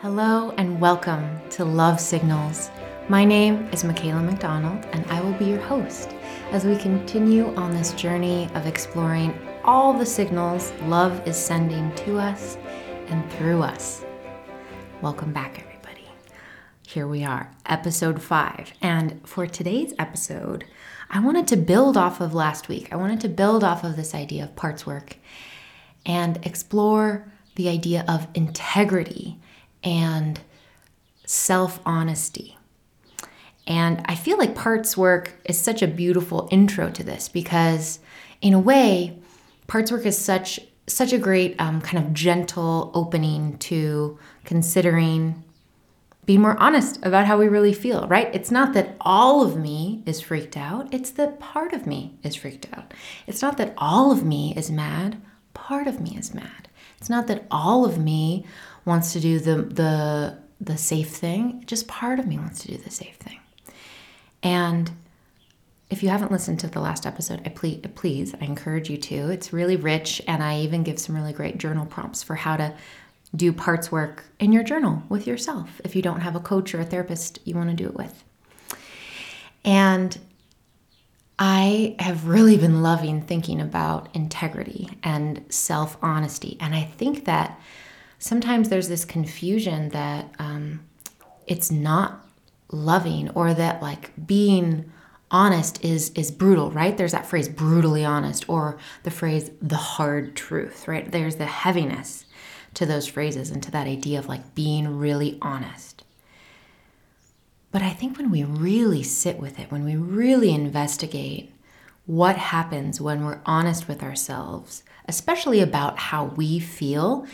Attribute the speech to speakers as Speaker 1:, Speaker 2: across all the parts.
Speaker 1: Hello and welcome to Love Signals. My name is Makayla McDonald, and I will be your host as we continue on this journey of exploring all the signals love is sending to us and through us. Welcome back, everybody. Here we are, episode five. And for today's episode, I wanted to build off of last week. I wanted to build off of this idea of parts work and explore the idea of integrity and self honesty. And I feel like parts work is such a beautiful intro to this because, in a way, parts work is such such a great um, kind of gentle opening to considering being more honest about how we really feel, right? It's not that all of me is freaked out, it's that part of me is freaked out. It's not that all of me is mad, part of me is mad. It's not that all of me wants to do the the the safe thing. Just part of me wants to do the safe thing. And if you haven't listened to the last episode, I please, please, I encourage you to. It's really rich, and I even give some really great journal prompts for how to do parts work in your journal with yourself if you don't have a coach or a therapist you want to do it with. And I have really been loving thinking about integrity and self honesty. And I think that sometimes there's this confusion that um, it's not loving or that like being honest is is brutal right? There's that phrase brutally honest or the phrase the hard truth right? There's the heaviness to those phrases and to that idea of like being really honest. But i think when we really sit with it when we really investigate what happens when we're honest with ourselves especially about how we feel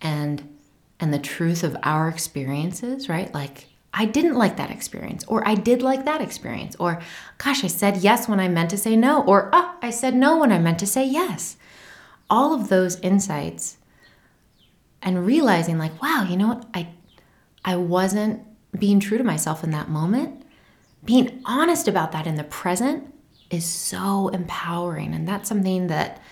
Speaker 1: and and the truth of our experiences, right? Like I didn't like that experience, or I did like that experience, or gosh, I said yes when I meant to say no, or oh, I said no when I meant to say yes. All of those insights and realizing like, wow, you know what? I I wasn't being true to myself in that moment. Being honest about that in the present is so empowering, and that's something that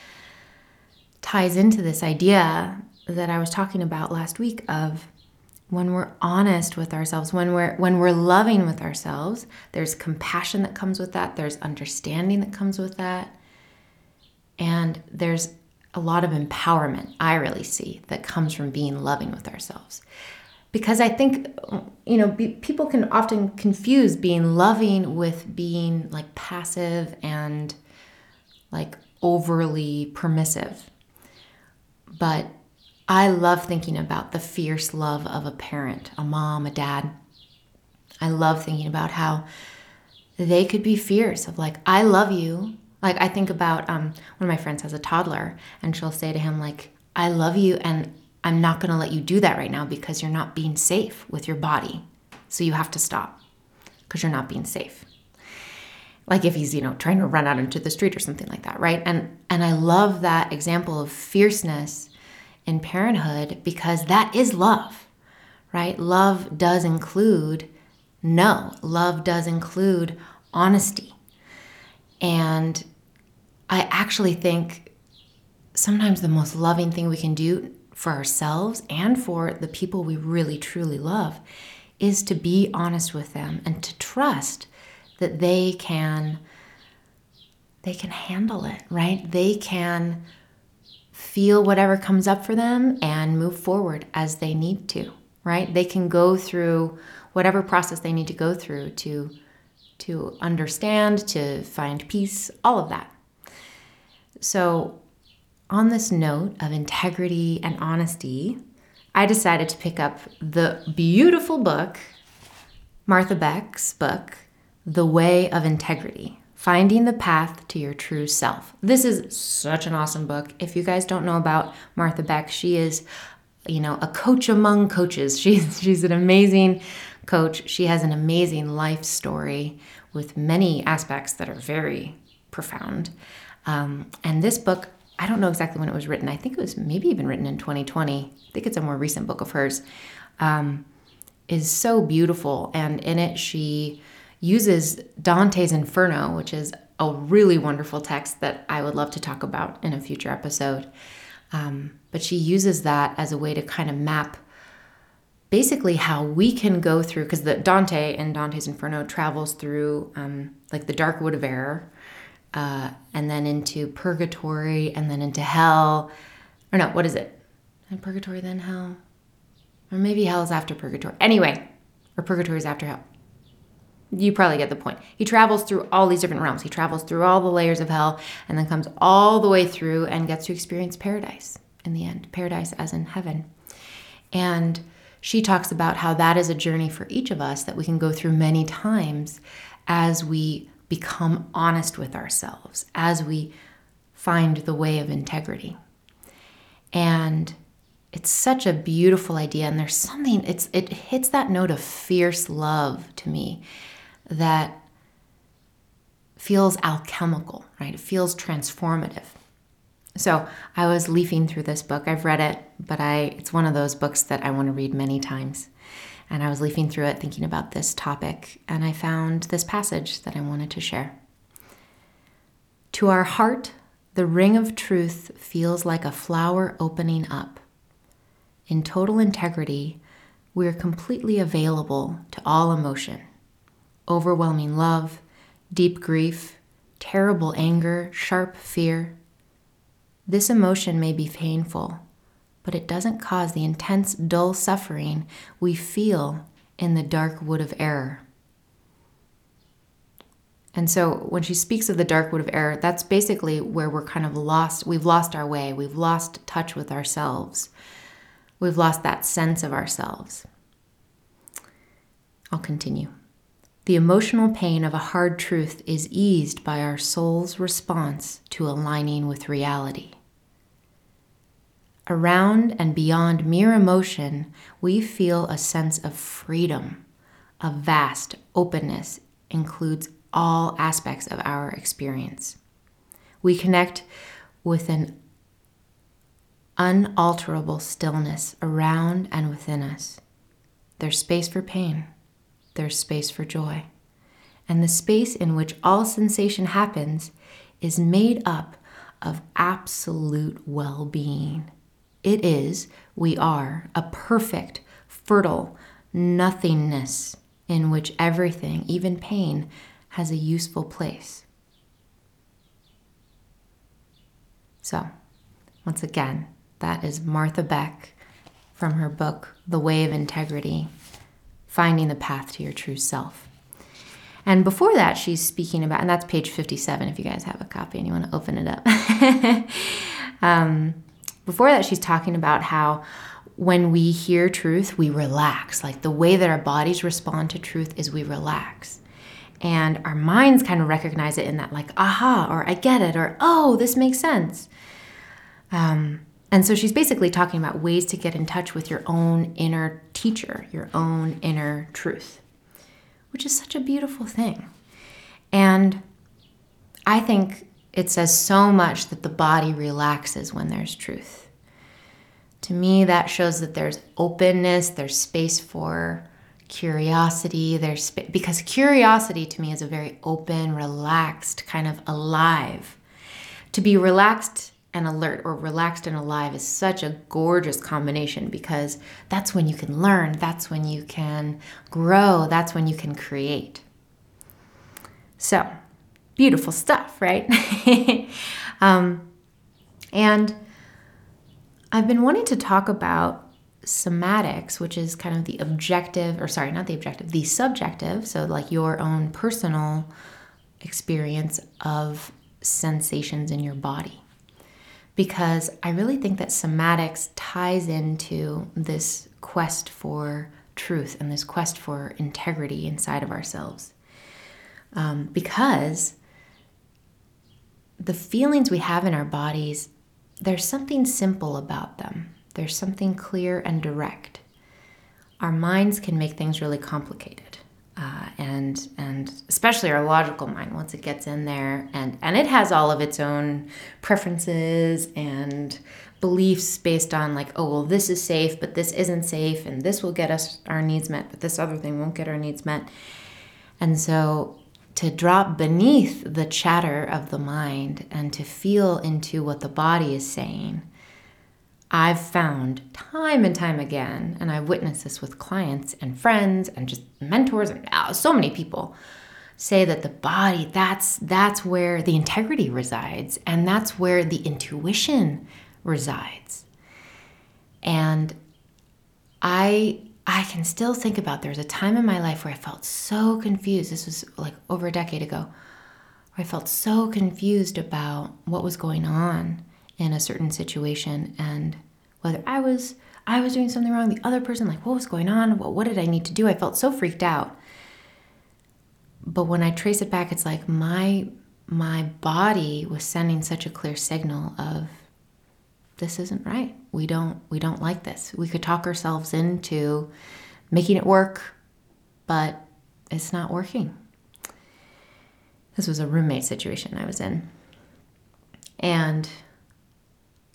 Speaker 1: ties into this idea that I was talking about last week of when we're honest with ourselves, when we're when we're loving with ourselves, there's compassion that comes with that, there's understanding that comes with that. And there's a lot of empowerment I really see that comes from being loving with ourselves. Because I think you know, be, people can often confuse being loving with being like passive and like overly permissive. But I love thinking about the fierce love of a parent, a mom, a dad. I love thinking about how they could be fierce of like, I love you. Like I think about um, one of my friends has a toddler and she'll say to him like, I love you and I'm not going to let you do that right now because you're not being safe with your body. So you have to stop because you're not being safe. Like if he's, you know, trying to run out into the street or something like that, right? And and I love that example of fierceness in parenthood because that is love, right? Love does include no, love does include honesty. And I actually think sometimes the most loving thing we can do for ourselves and for the people we really truly love is to be honest with them and to trust that they can they can handle it, right? They can feel whatever comes up for them and move forward as they need to, right? They can go through whatever process they need to go through to to understand, to find peace, all of that. So, on this note of integrity and honesty, I decided to pick up the beautiful book, Martha Beck's book, The Way of Integrity Finding the Path to Your True Self. This is such an awesome book. If you guys don't know about Martha Beck, she is, you know, a coach among coaches. She's she's an amazing coach. She has an amazing life story with many aspects that are very profound. Um, and this book, I don't know exactly when it was written. I think it was maybe even written in 2020. I think it's a more recent book of hers. Um, is so beautiful, and in it she uses Dante's Inferno, which is a really wonderful text that I would love to talk about in a future episode. Um, but she uses that as a way to kind of map basically how we can go through because the Dante in Dante's Inferno travels through um, like the dark wood of error, uh, and then into purgatory, and then into hell, or no, what is it? And purgatory then hell, or maybe hell is after purgatory. Anyway, or purgatory is after hell. You probably get the point. He travels through all these different realms. He travels through all the layers of hell, and then comes all the way through and gets to experience paradise in the end. Paradise as in heaven, and she talks about how that is a journey for each of us that we can go through many times as we become honest with ourselves, as we find the way of integrity. And it's such a beautiful idea and there's something it's it hits that note of fierce love to me that feels alchemical, right? It feels transformative. So I was leafing through this book. I've read it, but I it's one of those books that I want to read many times. And I was leafing through it thinking about this topic, and I found this passage that I wanted to share. To our heart, the ring of truth feels like a flower opening up. In total integrity, we are completely available to all emotion overwhelming love, deep grief, terrible anger, sharp fear, this emotion may be painful, but it doesn't cause the intense, dull suffering we feel in the dark wood of error. And so when she speaks of the dark wood of error, that's basically where we're kind of lost. We've lost our way. We've lost touch with ourselves. We've lost that sense of ourselves. I'll continue. The emotional pain of a hard truth is eased by our soul's response to aligning with reality. Around and beyond mere emotion, we feel a sense of freedom. A vast openness includes all aspects of our experience. We connect with an unalterable stillness around and within us. There's space for pain, there's space for joy. And the space in which all sensation happens is made up of absolute well being. It is, we are, a perfect, fertile nothingness in which everything, even pain, has a useful place. So, once again, that is Martha Beck from her book, The Way of Integrity Finding the Path to Your True Self. And before that, she's speaking about, and that's page 57 if you guys have a copy and you want to open it up. um, before that, she's talking about how when we hear truth, we relax. Like the way that our bodies respond to truth is we relax. And our minds kind of recognize it in that, like, aha, or I get it, or oh, this makes sense. Um, and so she's basically talking about ways to get in touch with your own inner teacher, your own inner truth, which is such a beautiful thing. And I think it says so much that the body relaxes when there's truth. To me, that shows that there's openness, there's space for curiosity, there's sp- because curiosity to me is a very open, relaxed, kind of alive. To be relaxed and alert or relaxed and alive is such a gorgeous combination because that's when you can learn, that's when you can grow, that's when you can create. So, beautiful stuff, right? um, and I've been wanting to talk about somatics, which is kind of the objective, or sorry, not the objective, the subjective, so like your own personal experience of sensations in your body. Because I really think that somatics ties into this quest for truth and this quest for integrity inside of ourselves. Um, because the feelings we have in our bodies, there's something simple about them. There's something clear and direct. Our minds can make things really complicated. Uh, and and especially our logical mind once it gets in there and and it has all of its own preferences and beliefs based on like oh well this is safe but this isn't safe and this will get us our needs met but this other thing won't get our needs met. And so to drop beneath the chatter of the mind and to feel into what the body is saying, I've found time and time again, and I've witnessed this with clients and friends and just mentors and uh, so many people say that the body that's that's where the integrity resides and that's where the intuition resides. And I I can still think about there's a time in my life where I felt so confused. This was like over a decade ago. Where I felt so confused about what was going on in a certain situation and whether I was I was doing something wrong, the other person like what was going on? What what did I need to do? I felt so freaked out. But when I trace it back, it's like my my body was sending such a clear signal of this isn't right. We don't we don't like this. We could talk ourselves into making it work, but it's not working. This was a roommate situation I was in. And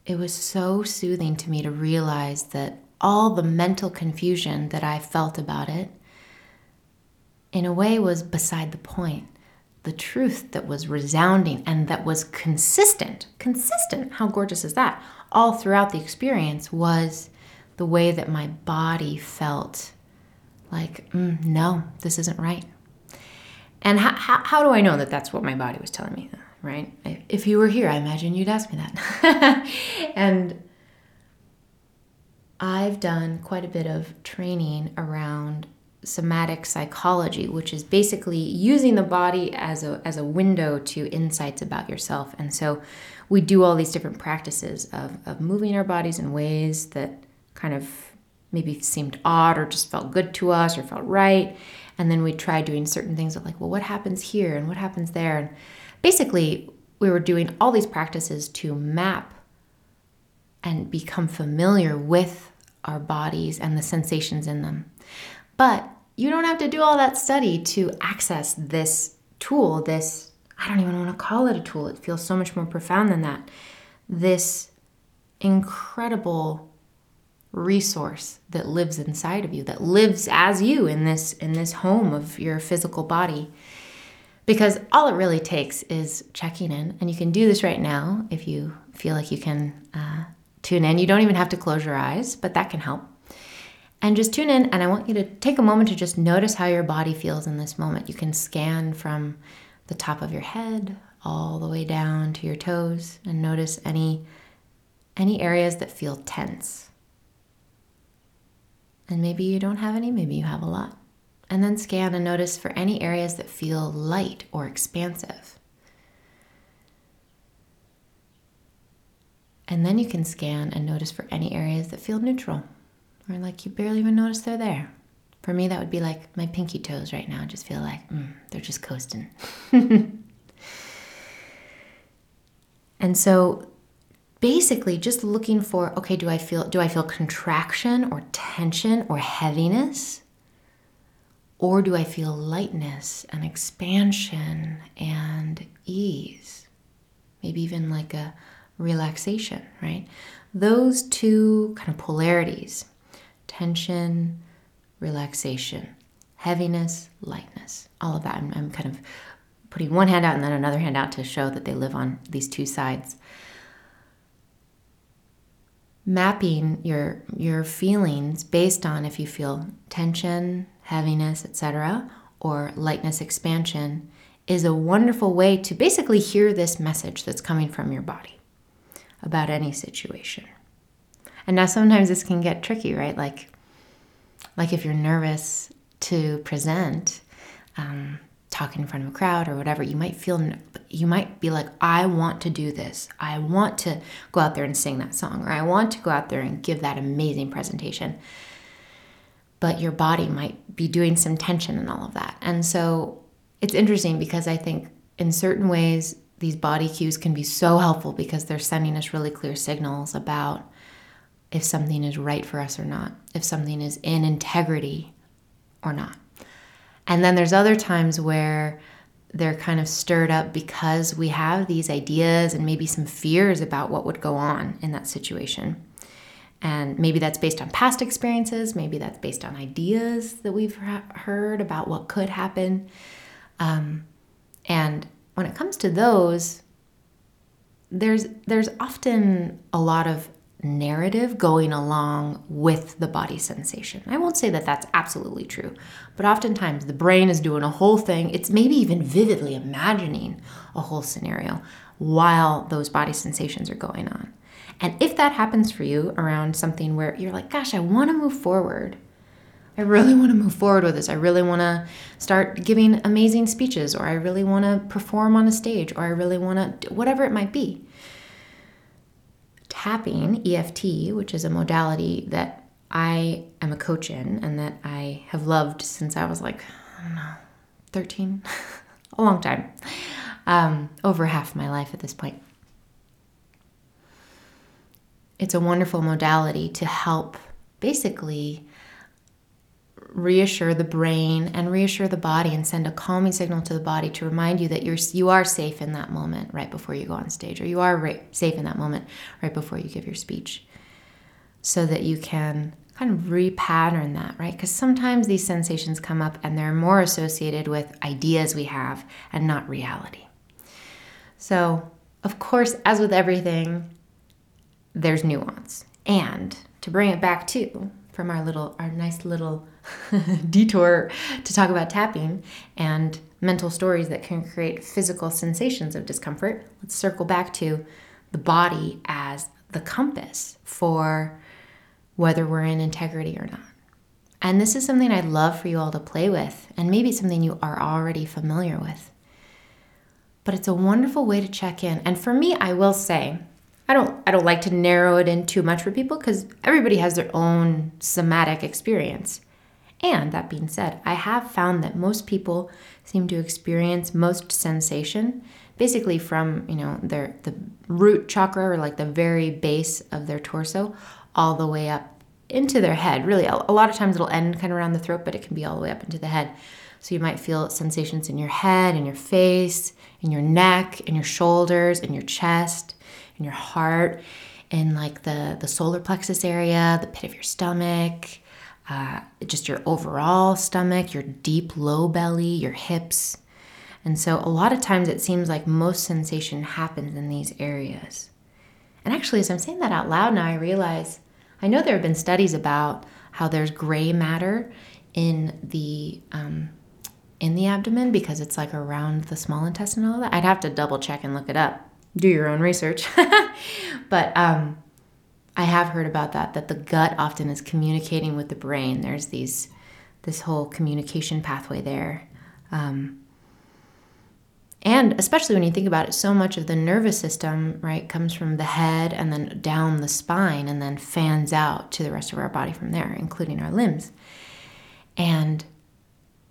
Speaker 1: it was so soothing to me to realize that all the mental confusion that I felt about it, in a way, was beside the point. The truth that was resounding and that was consistent, consistent, how gorgeous is that? All throughout the experience was the way that my body felt like, mm, no, this isn't right. And how, how, how do I know that that's what my body was telling me? Right? If you were here, I imagine you'd ask me that. and I've done quite a bit of training around somatic psychology, which is basically using the body as a, as a window to insights about yourself. And so we do all these different practices of, of moving our bodies in ways that kind of maybe seemed odd or just felt good to us or felt right. And then we try doing certain things of like, well, what happens here and what happens there? And basically, we were doing all these practices to map and become familiar with our bodies and the sensations in them. But you don't have to do all that study to access this tool, this, I don't even want to call it a tool, it feels so much more profound than that. This incredible resource that lives inside of you that lives as you in this in this home of your physical body because all it really takes is checking in. And you can do this right now if you feel like you can uh, tune in. You don't even have to close your eyes, but that can help. And just tune in, and I want you to take a moment to just notice how your body feels in this moment. You can scan from the top of your head all the way down to your toes and notice any any areas that feel tense. And maybe you don't have any, maybe you have a lot and then scan and notice for any areas that feel light or expansive. And then you can scan and notice for any areas that feel neutral or like you barely even notice they're there. For me, that would be like my pinky toes right now just feel like mm, they're just coasting. and so basically just looking for okay do i feel do i feel contraction or tension or heaviness or do I feel lightness and expansion and ease? Maybe even like a relaxation, right? Those two kind of polarities tension, relaxation, heaviness, lightness, all of that. I'm, I'm kind of putting one hand out and then another hand out to show that they live on these two sides mapping your your feelings based on if you feel tension heaviness, etc., or lightness expansion is a wonderful way to basically hear this message that's coming from your body about any situation. And now sometimes this can get tricky, right? Like, like if you're nervous to present, um, talk in front of a crowd or whatever, you might feel, you might be like, I want to do this. I want to go out there and sing that song, or I want to go out there and give that amazing presentation but your body might be doing some tension and all of that. And so it's interesting because I think in certain ways, these body cues can be so helpful because they're sending us really clear signals about if something is right for us or not, if something is in integrity or not. And then there's other times where they're kind of stirred up because we have these ideas and maybe some fears about what would go on in that situation. And maybe that's based on past experiences, maybe that's based on ideas that we've heard about what could happen. Um, and when it comes to those, there's there's often a lot of narrative going along with the body sensation. I won't say that that's absolutely true, but oftentimes the brain is doing a whole thing. It's maybe even vividly imagining a whole scenario while those body sensations are going on. And if that happens for you around something where you're like, gosh, I want to move forward, I really want to move forward with this. I really want to start giving amazing speeches, or I really want to perform on a stage, or I really want to, whatever it might be. Tapping, EFT, which is a modality that I am a coach in and that I have loved since I was like, I don't know, 13, a long time, um, over half my life at this point. It's a wonderful modality to help basically reassure the brain and reassure the body and send a calming signal to the body to remind you that you're you are safe in that moment right before you go on stage or you are safe in that moment right before you give your speech so that you can kind of repattern that right? Because sometimes these sensations come up and they're more associated with ideas we have and not reality. So of course as with everything there's nuance and to bring it back to from our little our nice little detour to talk about tapping and mental stories that can create physical sensations of discomfort, let's circle back to the body as the compass for whether we're in integrity or not. And this is something I'd love for you all to play with, and maybe something you are already familiar with. But it's a wonderful way to check in. And for me, I will say, I don't like to narrow it in too much for people because everybody has their own somatic experience. And that being said, I have found that most people seem to experience most sensation basically from, you know, their the root chakra or like the very base of their torso all the way up into their head. Really, a lot of times it'll end kind of around the throat, but it can be all the way up into the head. So you might feel sensations in your head, in your face, in your neck, in your shoulders, in your chest, in your heart, in like the the solar plexus area, the pit of your stomach, uh, just your overall stomach, your deep low belly, your hips. And so a lot of times it seems like most sensation happens in these areas. And actually, as I'm saying that out loud now, I realize I know there have been studies about how there's gray matter in the um, in the abdomen because it's like around the small intestine and all that. I'd have to double check and look it up. Do your own research. but um, I have heard about that, that the gut often is communicating with the brain. There's these, this whole communication pathway there. Um, and especially when you think about it, so much of the nervous system, right, comes from the head and then down the spine and then fans out to the rest of our body from there, including our limbs. And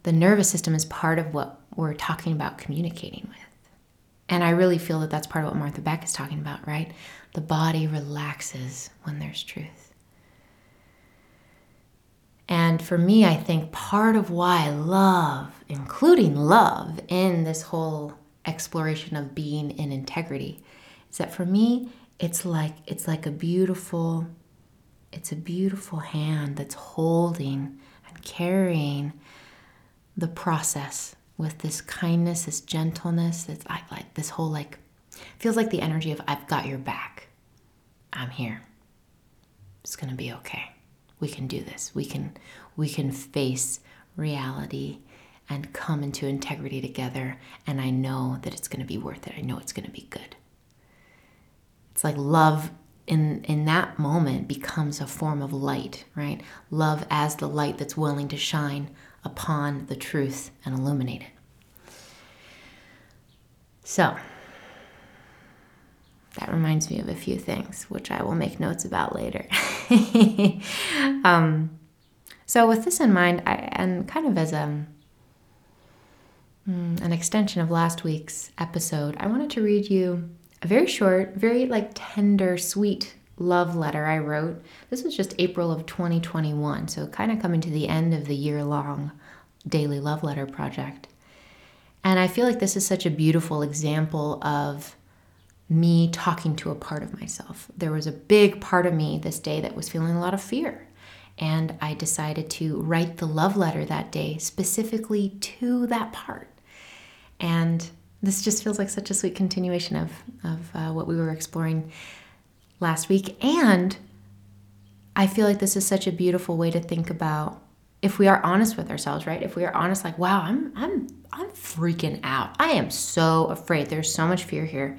Speaker 1: the nervous system is part of what we're talking about communicating with. And I really feel that that's part of what Martha Beck is talking about, right? The body relaxes when there's truth. And for me, I think part of why love, including love, in this whole exploration of being in integrity, is that for me, it's like it's like a beautiful, it's a beautiful hand that's holding and carrying the process with this kindness, this gentleness, that's like, like this whole like feels like the energy of I've got your back. I'm here. It's gonna be okay. We can do this. We can we can face reality and come into integrity together. And I know that it's gonna be worth it. I know it's gonna be good. It's like love in in that moment becomes a form of light, right? Love as the light that's willing to shine upon the truth and illuminate it. So, that reminds me of a few things, which I will make notes about later. um, so, with this in mind, I, and kind of as a, mm, an extension of last week's episode, I wanted to read you a very short, very like tender, sweet love letter I wrote. This was just April of 2021, so kind of coming to the end of the year long daily love letter project. And I feel like this is such a beautiful example of me talking to a part of myself. There was a big part of me this day that was feeling a lot of fear. And I decided to write the love letter that day specifically to that part. And this just feels like such a sweet continuation of, of uh, what we were exploring last week. And I feel like this is such a beautiful way to think about if we are honest with ourselves, right? If we are honest, like, wow, I'm I'm I'm freaking out. I am so afraid. There's so much fear here.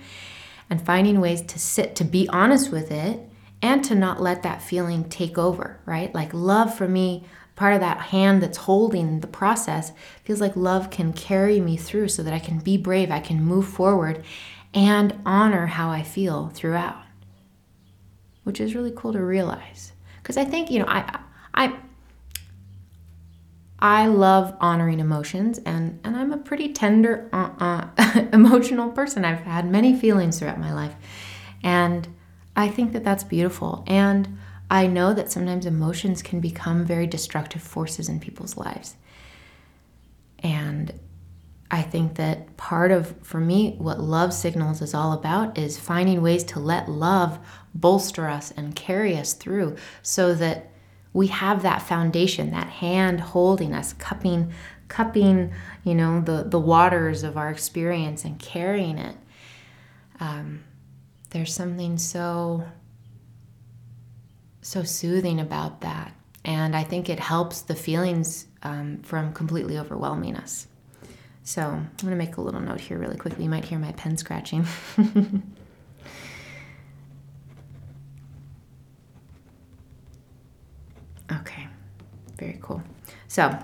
Speaker 1: And finding ways to sit, to be honest with it, and to not let that feeling take over, right? Like love for me, part of that hand that's holding the process feels like love can carry me through so that I can be brave, I can move forward and honor how I feel throughout. Which is really cool to realize. Because I think, you know, I I I love honoring emotions, and, and I'm a pretty tender, uh, uh, emotional person. I've had many feelings throughout my life. And I think that that's beautiful. And I know that sometimes emotions can become very destructive forces in people's lives. And I think that part of, for me, what love signals is all about is finding ways to let love bolster us and carry us through so that we have that foundation, that hand holding us, cupping, cupping, you know, the, the waters of our experience and carrying it. Um, there's something so, so soothing about that. And I think it helps the feelings um, from completely overwhelming us. So I'm going to make a little note here really quickly. You might hear my pen scratching. Okay, very cool. So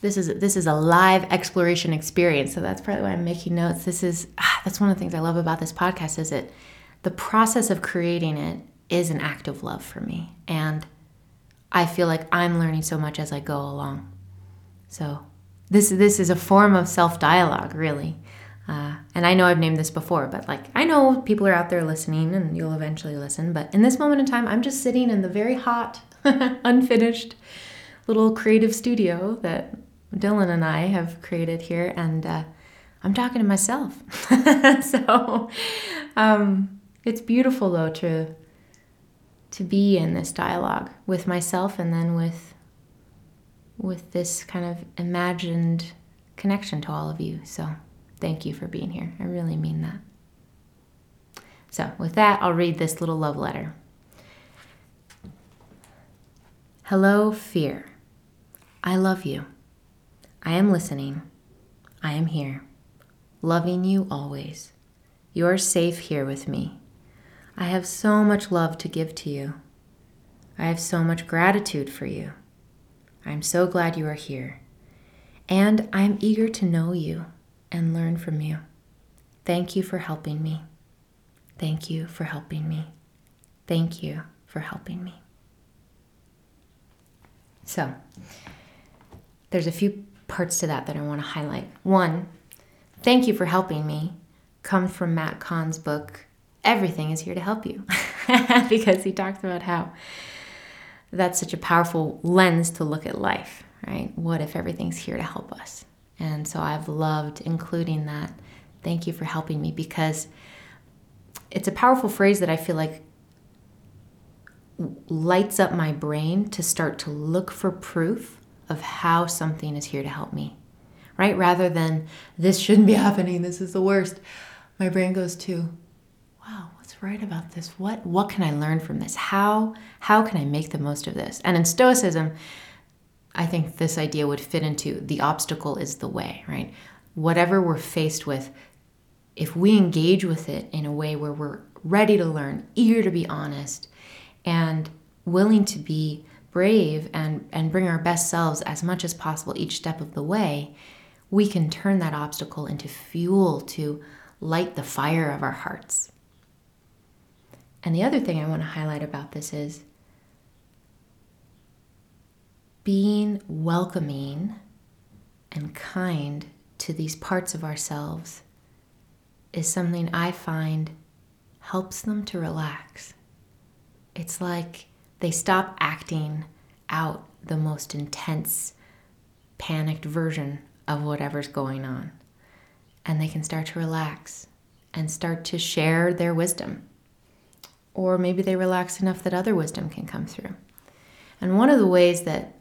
Speaker 1: this is this is a live exploration experience. So that's probably why I'm making notes. This is ah, that's one of the things I love about this podcast is that the process of creating it is an act of love for me, and I feel like I'm learning so much as I go along. So this this is a form of self dialogue, really. Uh, and I know I've named this before, but like I know people are out there listening and you'll eventually listen. But in this moment in time, I'm just sitting in the very hot, unfinished little creative studio that Dylan and I have created here. And uh, I'm talking to myself. so um, it's beautiful though to to be in this dialogue with myself and then with with this kind of imagined connection to all of you. So Thank you for being here. I really mean that. So, with that, I'll read this little love letter. Hello, fear. I love you. I am listening. I am here, loving you always. You are safe here with me. I have so much love to give to you. I have so much gratitude for you. I am so glad you are here. And I am eager to know you and learn from you. Thank you for helping me. Thank you for helping me. Thank you for helping me. So, there's a few parts to that that I want to highlight. One, thank you for helping me comes from Matt Kahn's book, Everything is Here to Help You, because he talks about how that's such a powerful lens to look at life, right? What if everything's here to help us? And so I've loved including that. Thank you for helping me because it's a powerful phrase that I feel like lights up my brain to start to look for proof of how something is here to help me. Right? Rather than this shouldn't be happening, this is the worst. My brain goes to, right about this? What what can I learn from this? How how can I make the most of this? And in stoicism, I think this idea would fit into the obstacle is the way, right? Whatever we're faced with, if we engage with it in a way where we're ready to learn, eager to be honest, and willing to be brave and, and bring our best selves as much as possible each step of the way, we can turn that obstacle into fuel to light the fire of our hearts. And the other thing I want to highlight about this is being welcoming and kind to these parts of ourselves is something I find helps them to relax. It's like they stop acting out the most intense, panicked version of whatever's going on. And they can start to relax and start to share their wisdom. Or maybe they relax enough that other wisdom can come through. And one of the ways that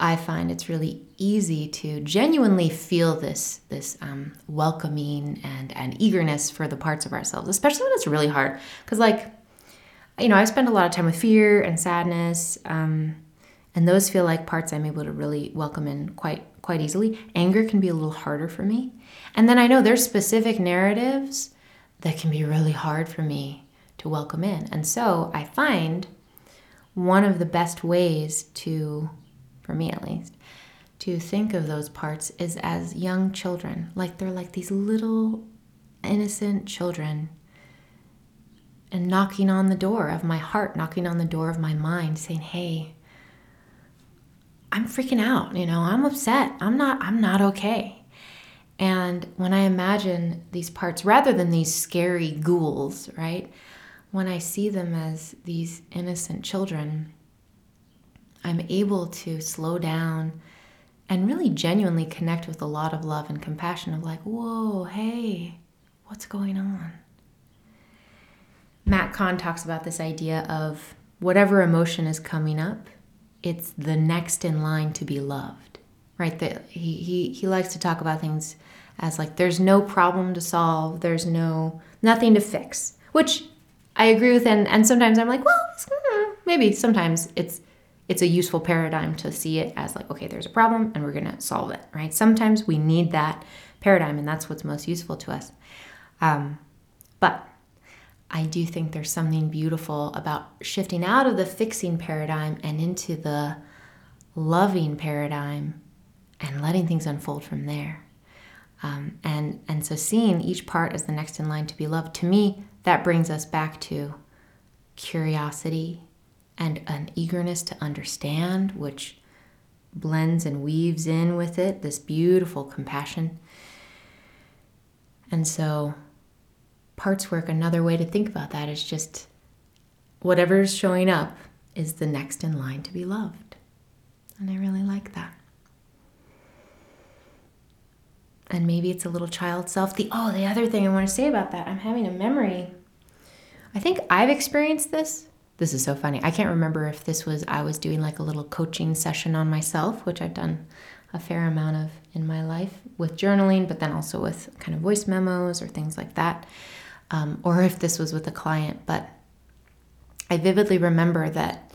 Speaker 1: I find it's really easy to genuinely feel this this um, welcoming and and eagerness for the parts of ourselves, especially when it's really hard. Because like, you know, I spend a lot of time with fear and sadness, um, and those feel like parts I'm able to really welcome in quite quite easily. Anger can be a little harder for me, and then I know there's specific narratives that can be really hard for me to welcome in, and so I find one of the best ways to for me at least, to think of those parts is as young children. Like they're like these little innocent children and knocking on the door of my heart, knocking on the door of my mind, saying, Hey, I'm freaking out, you know, I'm upset. I'm not, I'm not okay. And when I imagine these parts, rather than these scary ghouls, right? When I see them as these innocent children, I'm able to slow down and really genuinely connect with a lot of love and compassion of like, whoa, hey, what's going on? Matt Kahn talks about this idea of whatever emotion is coming up, it's the next in line to be loved, right? That he, he, he likes to talk about things as like there's no problem to solve, there's no nothing to fix, which I agree with. And, and sometimes I'm like, well, hmm, maybe sometimes it's it's a useful paradigm to see it as like, okay, there's a problem and we're to solve it, right? Sometimes we need that paradigm, and that's what's most useful to us. Um, but I do think there's something beautiful about shifting out of the fixing paradigm and into the loving paradigm and letting things unfold from there. Um, and and so seeing each part as the next in line to be loved to me that brings us back to curiosity and an eagerness to understand, which blends and weaves in with it this beautiful compassion. And so, parts work, another way to think about that is just whatever's showing up is the next in line to be loved. And I really like that. And maybe it's a little child self. The oh, the other thing I want to say about that, I'm having a memory. I think I've experienced this this is so funny. I can't remember if this was I was doing like a little coaching session on myself, which I've done a fair amount of in my life with journaling, but then also with kind of voice memos or things like that, um, or if this was with a client. But I vividly remember that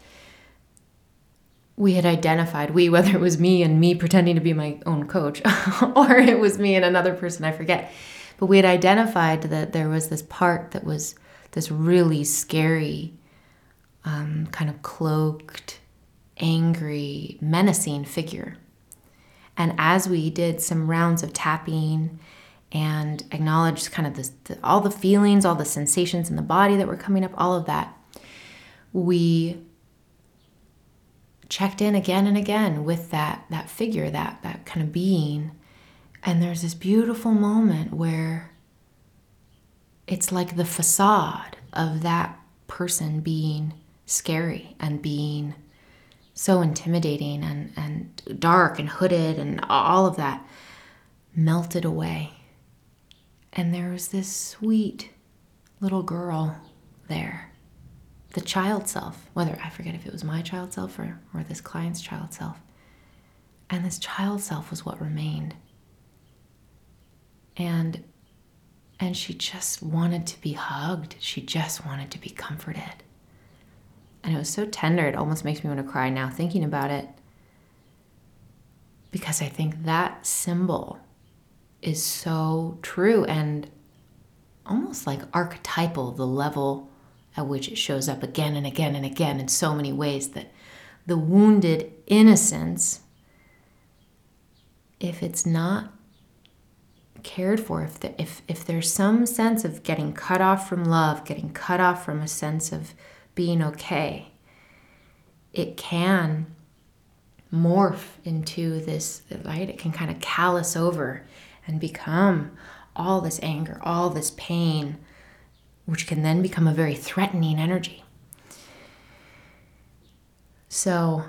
Speaker 1: we had identified, we, whether it was me and me pretending to be my own coach, or it was me and another person, I forget, but we had identified that there was this part that was this really scary um, kind of cloaked, angry, menacing figure. And as we did some rounds of tapping and acknowledged kind of the, all the feelings, all the sensations in the body that were coming up, all of that, we checked in again and again with that that figure, that that kind of being. And there's this beautiful moment where it's like the facade of that person being scary and being so intimidating and, and dark and hooded and all of that melted away. And there was this sweet little girl there, the child self, whether I forget if it was my child self or, or this client's child self. And this child self was what remained. And and she just wanted to be hugged. She just wanted to be comforted. And it was so tender, it almost makes me want to cry now thinking about it. Because I think that symbol is so true and almost like archetypal, the level at which it shows up again and again and again in so many ways that the wounded innocence, if it's not cared for, if, the, if, if there's some sense of getting cut off from love, getting cut off from a sense of being okay. It can morph into this, right? It can kind of callous over and become all this anger, all this pain, which can then become a very threatening energy. So,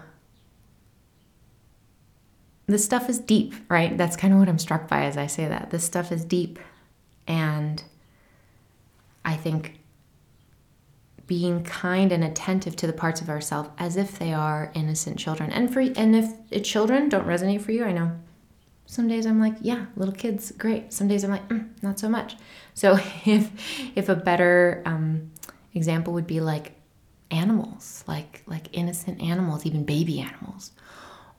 Speaker 1: this stuff is deep, right? That's kind of what I'm struck by as I say that. This stuff is deep. And I think being kind and attentive to the parts of ourselves as if they are innocent children. And for and if children don't resonate for you, I know some days I'm like, yeah, little kids, great. Some days I'm like, mm, not so much. So if if a better um, example would be like animals, like like innocent animals, even baby animals,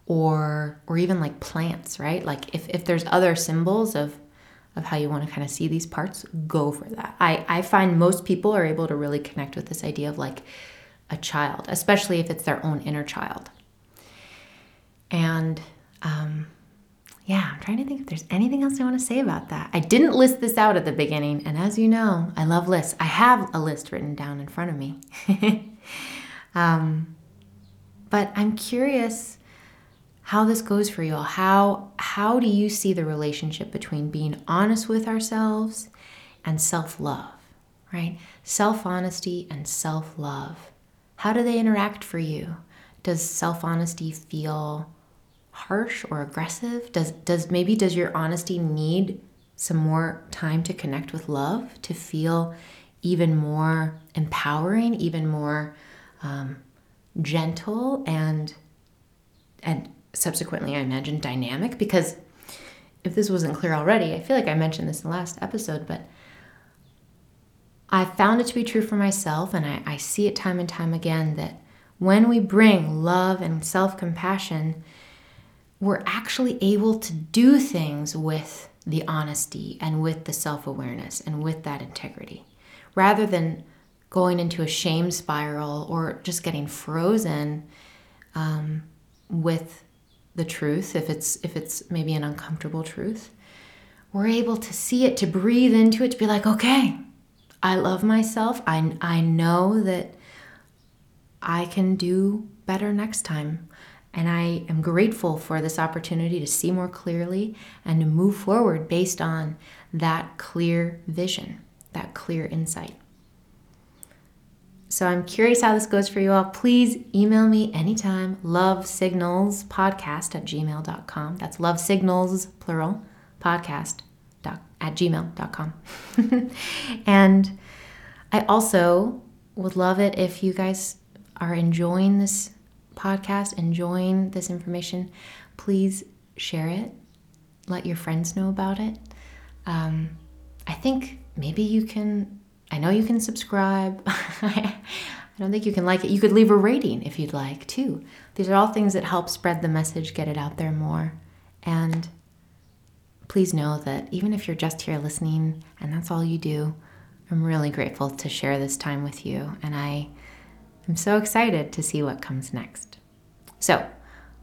Speaker 1: or or even like plants, right? Like if if there's other symbols of of how you want to kind of see these parts, go for that. I I find most people are able to really connect with this idea of like a child, especially if it's their own inner child. And um, yeah, I'm trying to think if there's anything else I want to say about that. I didn't list this out at the beginning, and as you know, I love lists. I have a list written down in front of me. um, but I'm curious how this goes for you all. How how do you see the relationship between being honest with ourselves and self-love, right? Self-honesty and self-love. How do they interact for you? Does self-honesty feel harsh or aggressive? Does does maybe does your honesty need some more time to connect with love to feel even more empowering, even more um, gentle, and and subsequently, I imagine dynamic. Because if this wasn't clear already, I feel like I mentioned this in the last episode, but I found it to be true for myself, and I, I see it time and time again that when we bring love and self compassion we're actually able to do things with the honesty and with the self awareness and with that integrity rather than going into a shame spiral or just getting frozen um, with the truth if it's if it's maybe an uncomfortable truth. We're able to see it to breathe into it to be like okay i love myself. I, I know that i can do better next time and I am grateful for this opportunity to see more clearly and to move forward based on that clear vision, that clear insight. So I'm curious how this goes for you all. Please email me anytime, lovesignalspodcast at gmail.com. That's love signals, plural, podcast at gmail.com. and I also would love it if you guys are enjoying this podcast, enjoying this information, please share it. Let your friends know about it. Um, I think maybe you can, I know you can subscribe. I don't think you can like it. You could leave a rating if you'd like too. These are all things that help spread the message, get it out there more. And please know that even if you're just here listening and that's all you do, I'm really grateful to share this time with you. And I I'm so excited to see what comes next. So,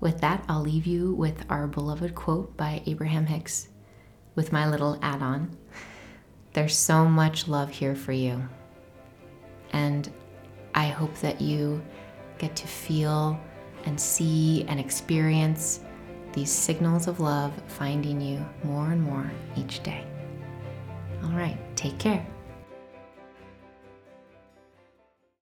Speaker 1: with that, I'll leave you with our beloved quote by Abraham Hicks with my little add on. There's so much love here for you. And I hope that you get to feel and see and experience these signals of love finding you more and more each day. All right, take care.